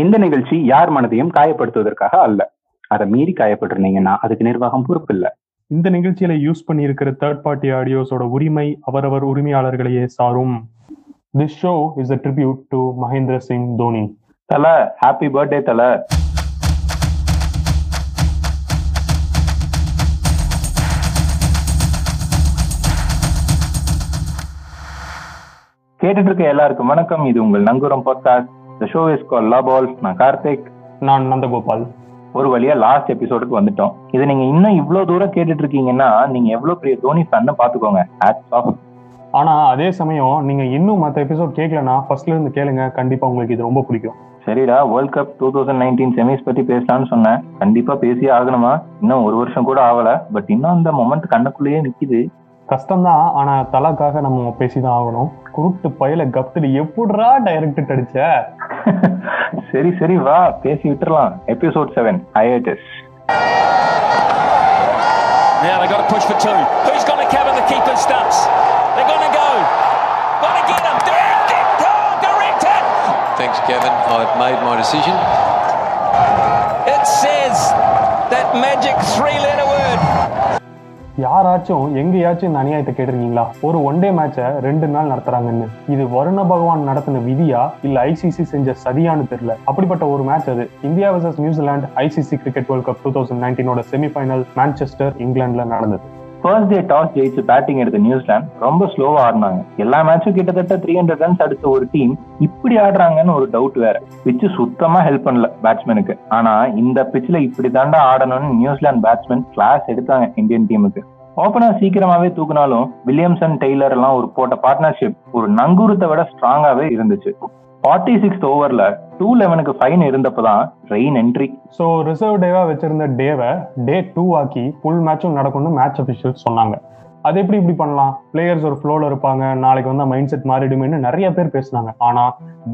இந்த நிகழ்ச்சி யார் மனதையும் காயப்படுத்துவதற்காக அல்ல. அதை மீறி காயப்பட்டிருந்தீங்கன்னா அதுக்கு நிர்வாகம் பொறுப்பு இல்ல. இந்த நிகழ்ச்சியில யூஸ் பண்ணியிருக்கிற தேர்ட் பார்ட்டி ஆடியோஸோட உரிமை அவரவர் உரிமையாளர்களையே சாரும். This show is a tribute to Mahendra Singh Dhoni Thala happy birthday தல. கேட்டுட்டு இருக்க எல்லாருக்கும் வணக்கம். இது உங்கள் Nanguram podcast the show is கால் லா பால் நான் கார்த்திக். நான் நந்தகோபால். ஒரு வழியா லாஸ்ட் எபிசோடுக்கு வந்துட்டோம். இதை நீங்க இன்னும் இவ்வளவு தூரம் கேட்டுட்டு இருக்கீங்கன்னா நீங்க எவ்வளவு பெரிய தோனி ஃபன்னு பாத்துக்கோங்க ஹேட்ஸ் ஆஃப் ஆனா அதே சமயம் நீங்க இன்னும் மத்த எபிசோட் கேட்கலனா ஃபர்ஸ்ட்ல இருந்து கேளுங்க. கண்டிப்பா உங்களுக்கு இது ரொம்ப பிடிக்கும். சரிடா world cup two thousand nineteen semis பத்தி பேசலாம்னு சொன்னேன். கண்டிப்பா பேசியே ஆகணுமா? இன்னும் ஒரு வருஷம் கூட ஆகல. பட் இன்னும் அந்த மொமெண்ட் கண்ணுக்குள்ளேயே நிக்குது. கஷ்டம்தான் ஆனா தலாக்காக நம்ம பேசிதான் ஆகணும் குருட்டு பயில கப்தில் எப்படிரா டைரக்ட் அடிச்ச சரி சரி வா பேசி விட்டுறலாம் episode seven hiatus Now they've got to push for two. Who's going to cover the keeper's stumps? They're going to go. Going to get him. Directed. Oh, directed. Thanks, Kevin. I've made my decision. It says that magic three-letter word. யாராச்சும் எங்கேயாச்சும் இந்த அநியாயத்தை கேட்டிருக்கீங்களா? ஒரு one day மேட்சை ரெண்டு நாள் நடத்துறாங்கன்னு. இது வருண பகவான் நடத்தின விதியா? இல்ல ஐசிசி செஞ்ச சதியான்னு தெரியல. அப்படிப்பட்ட ஒரு மேட்ச் அது. India versus New Zealand ICC cricket world cup two thousand நைன்டீனோட semifinal Manchester இங்கிலாந்துல நடந்தது. ஃபர்ஸ்ட் டே டாஸ் ஜெயிச்சு பேட்டிங் எடுத்த நியூசிலாந்து ரொம்ப ஸ்லோவா ஆடினாங்க. எல்லா மேட்சும் கிட்டத்தட்ட த்ரீ ஹண்ட்ரட் ரன்ஸ் அடிச்ச ஒரு டீம் இப்படி ஆடுறாங்கன்னு ஒரு டவுட் வேற. பிச்சு சுத்தமா ஹெல்ப் பண்ணல பேட்ஸ்மேனுக்கு ஆனா இந்த பிச்சில் இப்படி தாண்டா ஆடணும்னு நியூசிலாந்து பேட்ஸ்மேன் கிளாஸ் எடுத்தாங்க இந்தியன் டீமுக்கு ஓப்பனர் சீக்கிரமாவே தூக்குனாலும் வில்லியம்சன் டெய்லர் எல்லாம் ஒரு போட்ட பார்ட்னர்ஷிப் ஒரு நங்கூரத்தை விட ஸ்ட்ராங்காவே இருந்துச்சு. ஃபார்ட்டி சிக்ஸ் ஓவர்ல டூ லெவனுக்கு ஃபைன் இருந்தப்பதான் ரெயின் என்ட்ரி ஸோ ரிசர்வ் டேவா வச்சிருந்த டேவை டே டூ ஆக்கி ஃபுல் மேட்சும் நடக்கும்னு மேட்ச் அஃபிஷியல்ஸ் சொன்னாங்க. அது எப்படி இப்படி பண்ணலாம்? பிளேயர்ஸ் ஒரு ஃப்ளோல இருப்பாங்க நாளைக்கு வந்து மைண்ட் செட் மாறிடுமேன்னு நிறைய பேர் பேசினாங்க. ஆனா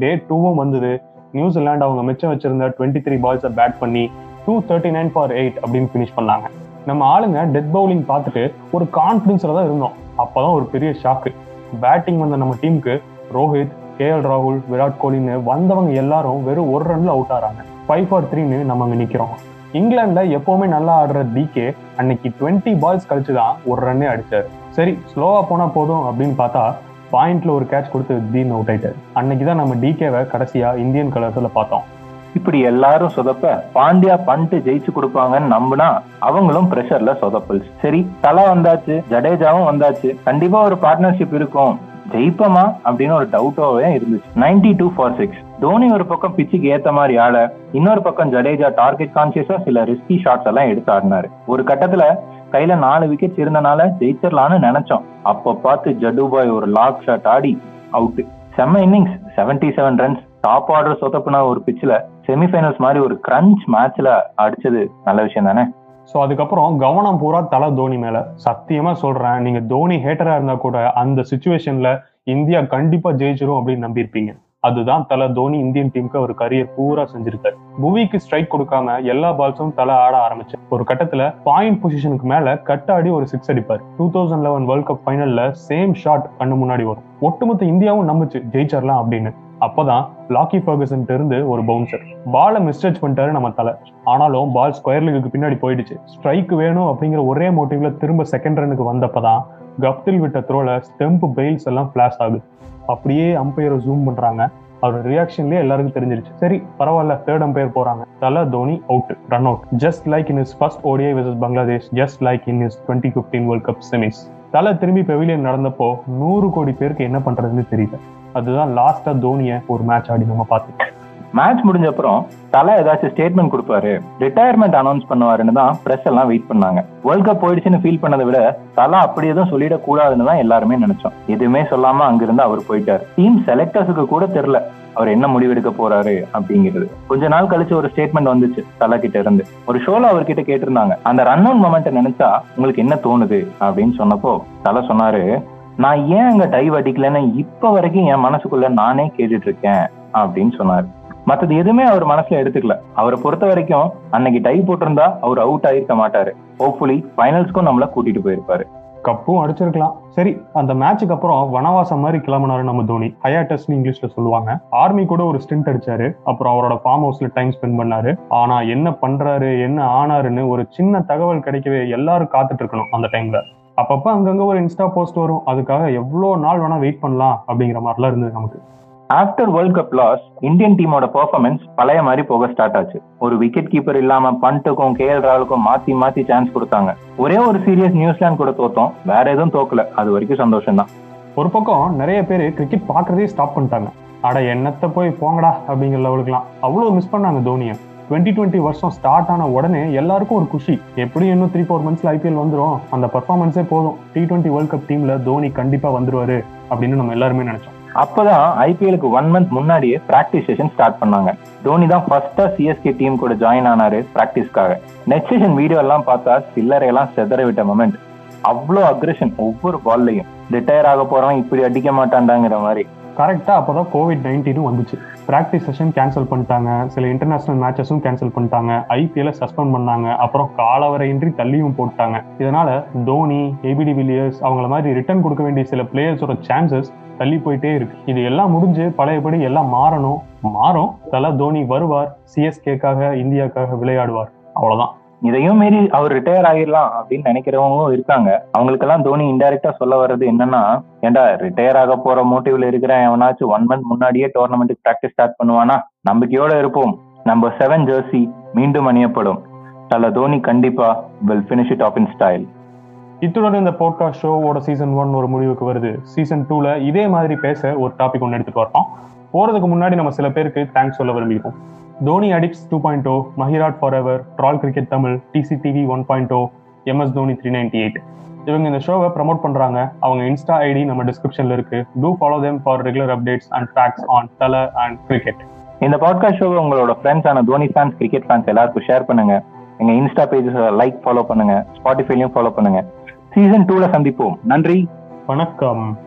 டே டூவும் வந்தது. நியூசிலாந்து அவங்க மிச்சம் வச்சிருந்த டுவெண்ட்டி த்ரீ பால்ஸை பேட் பண்ணி two thirty nine for eight அப்படின்னு ஃபினிஷ் பண்ணாங்க. நம்ம ஆளுங்க டெத் பவுலிங் பார்த்துட்டு ஒரு கான்ஃபிடன்ஸில் தான் இருந்தோம். அப்போதான் ஒரு பெரிய ஷாக்கு பேட்டிங் வந்த நம்ம டீமுக்கு ரோஹித் கே எல் ராகுல் விராட் கோலின்னு வந்தவங்க எல்லாரும் வெறும் ஒரு ரன்ல அவுட் ஆறாங்க. ஃபைவ் ஃபார் த்ரீன்னு நம்ம அங்கே நிற்கிறோம் இங்கிலாந்துல எப்பவுமே நல்லா ஆடுற டிகே அன்னைக்கு டுவெண்ட்டி பால்ஸ் கழிச்சு தான் ஒரு ரன்னே அடிச்சார். சரி ஸ்லோவா போனா போதும் அப்படின்னு பார்த்தா பாயிண்ட்ல ஒரு கேட்ச் கொடுத்து தீன் அவுட் ஆயிட்டார். அன்னைக்கு தான் நம்ம டிகேவை கடைசியா இந்தியன் கலர்ஸ்ல பார்த்தோம். இப்படி எல்லாரும் சொதப்ப பாண்டியா பண்ட்டு ஜெயிச்சு கொடுப்பாங்கன்னு நம்பினா அவங்களும் பிரஷர்ல சொதப்பல். சரி தலை வந்தாச்சு ஜடேஜாவும் வந்தாச்சு. கண்டிப்பா ஒரு பார்ட்னர்ஷிப் இருக்கும். ஜெயிப்பமா அப்படின்னு ஒரு டவுட்டோவே இருந்துச்சு. Ninety two for six Dhoni ஒரு பக்கம் பிச்சுக்கு ஏத்த மாதிரி ஆள இன்னொரு பக்கம் ஜடேஜா டார்கெட் கான்சியஸா சில ரிஸ்கி ஷாட்ஸ் எல்லாம் எடுத்து ஆடினாரு. ஒரு கட்டத்துல கையில நாலு விக்கெட்ஸ் இருந்தனால ஜெயிச்சிடலாம்னு நினைச்சோம். அப்ப பார்த்து ஜடுபாய் ஒரு லாக் ஷாட் ஆடி அவுட் செம்ம innings seventy seven runs top order சொதப்புன ஒரு பிச்சில் செமிஃபைனல்ஸ் மாதிரி ஒரு கிரன்ச் மேட்ச்ல அடிச்சது நல்ல விஷயம் தானே? ஸோ அதுக்கப்புறம் கவனம் பூரா தலை தோனி மேல. சத்தியமா சொல்றேன் நீங்க தோனி ஹேட்டரா இருந்தா கூட அந்த சுச்சுவேஷன்ல இந்தியா கண்டிப்பா ஜெயிச்சிரும் அப்படின்னு நம்பியிருப்பீங்க. அதுதான் தலை தோனி இந்தியன் டீமுக்கு ஒரு கரியர் பூரா செஞ்சிருக்காரு. புவிக்கு ஸ்ட்ரைக் கொடுக்காம எல்லா பால்ஸும் தலை ஆட ஆரம்பிச்சு. ஒரு கட்டத்துல பாயிண்ட் பொசிஷனுக்கு மேல கட்டாடி ஒரு சிக்ஸ் அடிப்பார். Two thousand eleven world cup ஃபைனல்ல same shot கண்ணு முன்னாடி வரும். ஒட்டுமொத்த இந்தியாவும் நம்புச்சு ஜெயிச்சிடலாம் அப்படின்னு. அப்பதான் லாக்கி ஃபர்கசன் இருந்து ஒரு பவுன்சர் பாலை மிஸ்டேச் பண்ணிட்டாரு நம்ம தலை. ஆனாலும் பால் ஸ்கொயர் லீக்கு பின்னாடி போயிடுச்சு. ஸ்ட்ரைக் வேணும் அப்படிங்கிற ஒரே மோட்டிவ்ல திரும்ப செகண்ட் ரன்னுக்கு வந்தப்பதான் கப்தில் விட்ட த்ரோல ஸ்டெம்ப் பெயில்ஸ் எல்லாம் ஃபிளாஷ் ஆகுது. அப்படியே அம்பையரை ஜூம் பண்றாங்க. அவரோட ரியாக்ஷன்லயே எல்லாருக்கும் தெரிஞ்சிருச்சு. சரி பரவாயில்ல தேர்ட் அம்பையர் போறாங்க. Thala Dhoni out run out just like in his first ODI versus Bangladesh just like in his twenty fifteen world cup semis தலை திரும்பி பெவிலியன் நடந்தப்போ நூறு கோடி பேருக்கு என்ன பண்றதுன்னு தெரியல. அதுதான் லாஸ்டா தோனிய ஒரு மேட்ச் ஆடி நம்ம பார்த்துக்கோம் மேட்ச் முடிஞ்ச அப்புறம் தலை ஏதாச்சும் ஸ்டேட்மெண்ட் கொடுப்பாரு. ரிட்டையர்மெண்ட் அனௌன்ஸ் பண்ணுவாருன்னு தான் பிரஸ் எல்லாம் வெயிட் பண்ணாங்க. வேர்ல்ட் கப் போயிடுச்சுன்னு ஃபீல் பண்ணதை விட தலா அப்படி எதுவும் சொல்லிடக்கூடாதுன்னு தான் எல்லாருமே நினைச்சோம். எதுவுமே சொல்லாம அங்கிருந்து அவர் போயிட்டாரு. டீம் செலக்டர்ஸுக்கு கூட தெரியல அவர் என்ன முடிவெடுக்க போறாரு அப்படிங்கிறது. கொஞ்ச நாள் கழிச்சு ஒரு ஸ்டேட்மெண்ட் வந்துச்சு தலா கிட்ட இருந்து. ஒரு ஷோல அவர்கிட்ட கேட்டிருந்தாங்க. அந்த ரன் அவுன் மொமெண்ட் நினைச்சா உங்களுக்கு என்ன தோணுது அப்படின்னு சொன்னப்போ தலை சொன்னாரு நான் ஏன் அங்க டைவ் அடிக்கலன்னு இப்ப வரைக்கும் என் மனசுக்குள்ள நானே கேட்டுட்டு இருக்கேன் அப்படின்னு சொன்னாரு. மற்றது எதுவுமே அவர் மனசுல எடுத்துக்கல. அவரை பொறுத்த வரைக்கும் அன்னைக்கு டை போட்டிருந்தா அவர் அவுட் ஆயிருக்க மாட்டாரு. ஹோப்ஃபுல்லி ஃபைனல்ஸ்க்கும் நம்மள கூட்டிட்டு போயிருப்பாரு. கப்பும் அடிச்சிருக்கலாம். சரி அந்த மேட்சுக்கு அப்புறம் வனவாசம் மாதிரி கிளம்பினாரு நம்ம தோனி. ஹயாட்டஸ்னு இங்கிலீஷ்ல சொல்லுவாங்க. ஆர்மி கூட ஒரு ஸ்டிண்ட் அடிச்சாரு. அப்புறம் அவரோட ஃபார்ம் ஹவுஸ்ல டைம் ஸ்பெண்ட் பண்ணாரு. ஆனா என்ன பண்றாரு என்ன ஆனாருன்னு ஒரு சின்ன தகவல் கிடைக்கவே எல்லாரும் காத்துட்டு இருக்கணும் அந்த டைம்ல அப்பப்ப அங்கங்க ஒரு இன்ஸ்டா போஸ்ட் வரும். அதுக்காக எவ்வளவு நாள் வேணா வெயிட் பண்ணலாம் அப்படிங்கிற மாதிரிலாம் இருந்தது நமக்கு. After world cup loss Indian டீமோட பெர்ஃபார்மன்ஸ் பழைய மாதிரி போக ஸ்டார்ட் ஆச்சு. ஒரு விக்கெட் கீப்பர் இல்லாம பண்ட்டுக்கும் கே எல் ராகுலுக்கும் மாத்தி மாத்தி சான்ஸ் கொடுத்தாங்க. ஒரே ஒரு சீரியஸ் நியூசிலாந்து கூட தோத்தோம். வேற எதுவும் தோக்கல. அது வரைக்கும் சந்தோஷம் தான் ஒரு பக்கம் நிறைய பேர் கிரிக்கெட் பார்க்கறதே ஸ்டாப் பண்ணிட்டாங்க. அட என்னத்த போய் போங்கடா அப்படிங்கிற லெவலுக்குலாம் அவ்வளோ மிஸ் பண்ணாங்க தோனியை. டுவெண்ட்டி டுவெண்ட்டி வருஷம் ஸ்டார்ட் ஆன உடனே எல்லாருக்கும் ஒரு குஷி. எப்படியும் இன்னும் த்ரீ ஃபோர் மந்த்ஸ்ல ஐபிஎல் வந்துரும்? அந்த பர்ஃபார்மன்ஸே போதும். டி டுவெண்ட்டி வேர்ல்ட் கப் டீம்ல தோனி கண்டிப்பா வந்துருவாரு அப்படின்னு நம்ம எல்லாருமே நினைச்சோம். அப்பதான் ஐபிஎலுக்கு ஒன் மந்த் முன்னாடியே பிராக்டிஸ் செஷன் ஸ்டார்ட் பண்ணாங்க. தோனி தான் ஃபர்ஸ்டா சிஎஸ்கே டீம் கூட ஜாயின் ஆனாரு பிராக்டிஸ்க்காக நெக்ஸ்ட் செஷன் வீடியோ எல்லாம் பார்த்தா சில்லறையெல்லாம் செதற விட்ட மொமெண்ட் அவ்வளோ அக்ரெஷன் ஒவ்வொரு பால்லையும் ரிட்டையர் ஆக போறவன் இப்படி அடிக்க மாட்டான்டாங்கிற மாதிரி. கரெக்டாக அப்போ தான் கோவிட் நைன்டீனும் வந்துச்சு. ப்ராக்டிஸ் செஷன் கேன்சல் பண்ணிட்டாங்க. சில இன்டர்நேஷனல் மேட்சஸும் கேன்சல் பண்ணிட்டாங்க. ஐபிஎல் சஸ்பெண்ட் பண்ணாங்க. அப்புறம் காலவரையின்றி தள்ளியும் போட்டாங்க இதனால தோனி ஏபிடி வில்லியர்ஸ் அவங்கள மாதிரி ரிட்டர்ன் கொடுக்க வேண்டிய சில பிளேயர்ஸோட சான்சஸ் தள்ளி போயிட்டே இருக்கு. இது எல்லாம் முடிஞ்சு பழையபடி எல்லாம் மாறணும். மாறும். தல தோனி வருவார். சிஎஸ்கேக்காக இந்தியாக்காக விளையாடுவார். அவ்வளவுதான். இதையும் மீறி அவர் ரிட்டையர் ஆகிடலாம் அப்படின்னு நினைக்கிறவங்களும் இருக்காங்க. அவங்களுக்கெல்லாம் தோனி இன்டைரக்டா சொல்ல வர்றது என்னன்னா ஏண்டா ரிட்டையர் ஆக போற மோட்டிவ்ல இருக்கிற எவனாச்சும் ஒன் மந்த் முன்னாடியே டோர்னமெண்ட்டுக்கு ப்ராக்டிஸ் ஸ்டார்ட் பண்ணுவானா? நம்பிக்கையோட இருப்போம். நம்ம செவன் ஜெர்சி மீண்டும் அணியப்படும். தல தோனி கண்டிப்பா will finish it off in style இத்துடன் இந்த போட்காஸ்ட் ஷோவோட சீசன் ஒன் ஒரு முடிவுக்கு வருது. சீசன் டூல இதே மாதிரி பேச ஒரு டாபிக் ஒன்று எடுத்துட்டு வரோம் போறதுக்கு முன்னாடி நம்ம சில பேருக்கு தேங்க்ஸ் சொல்ல விரும்பிக்கிறோம் Dhoni addicts two point o மஹிராட் forever troll cricket Tamil DC TV one point o MS Dhoni three ninety eight இவங்க இந்த ஷோவை ப்ரமோட் பண்ணுறாங்க அவங்க இன்ஸ்டா ஐடி நம்ம டிஸ்கிரிப்ஷனில் இருக்கு. To follow them for regular updates and facts on Thala and cricket இந்த podcast ஷோவை உங்களோட ஃப்ரெண்ட்ஸ் ஆன தோனி ஃபேன்ஸ் கிரிக்கெட் ஃபேன்ஸ் எல்லாருக்கும் ஷேர் பண்ணுங்க. எங்க இன்ஸ்டா பேஜஸ் லைக் ஃபாலோ பண்ணுங்க ஸ்பாட்டிஃபைலையும் ஃபாலோ பண்ணுங்க. சீசன் டூல சந்திப்போம். நன்றி. வணக்கம்.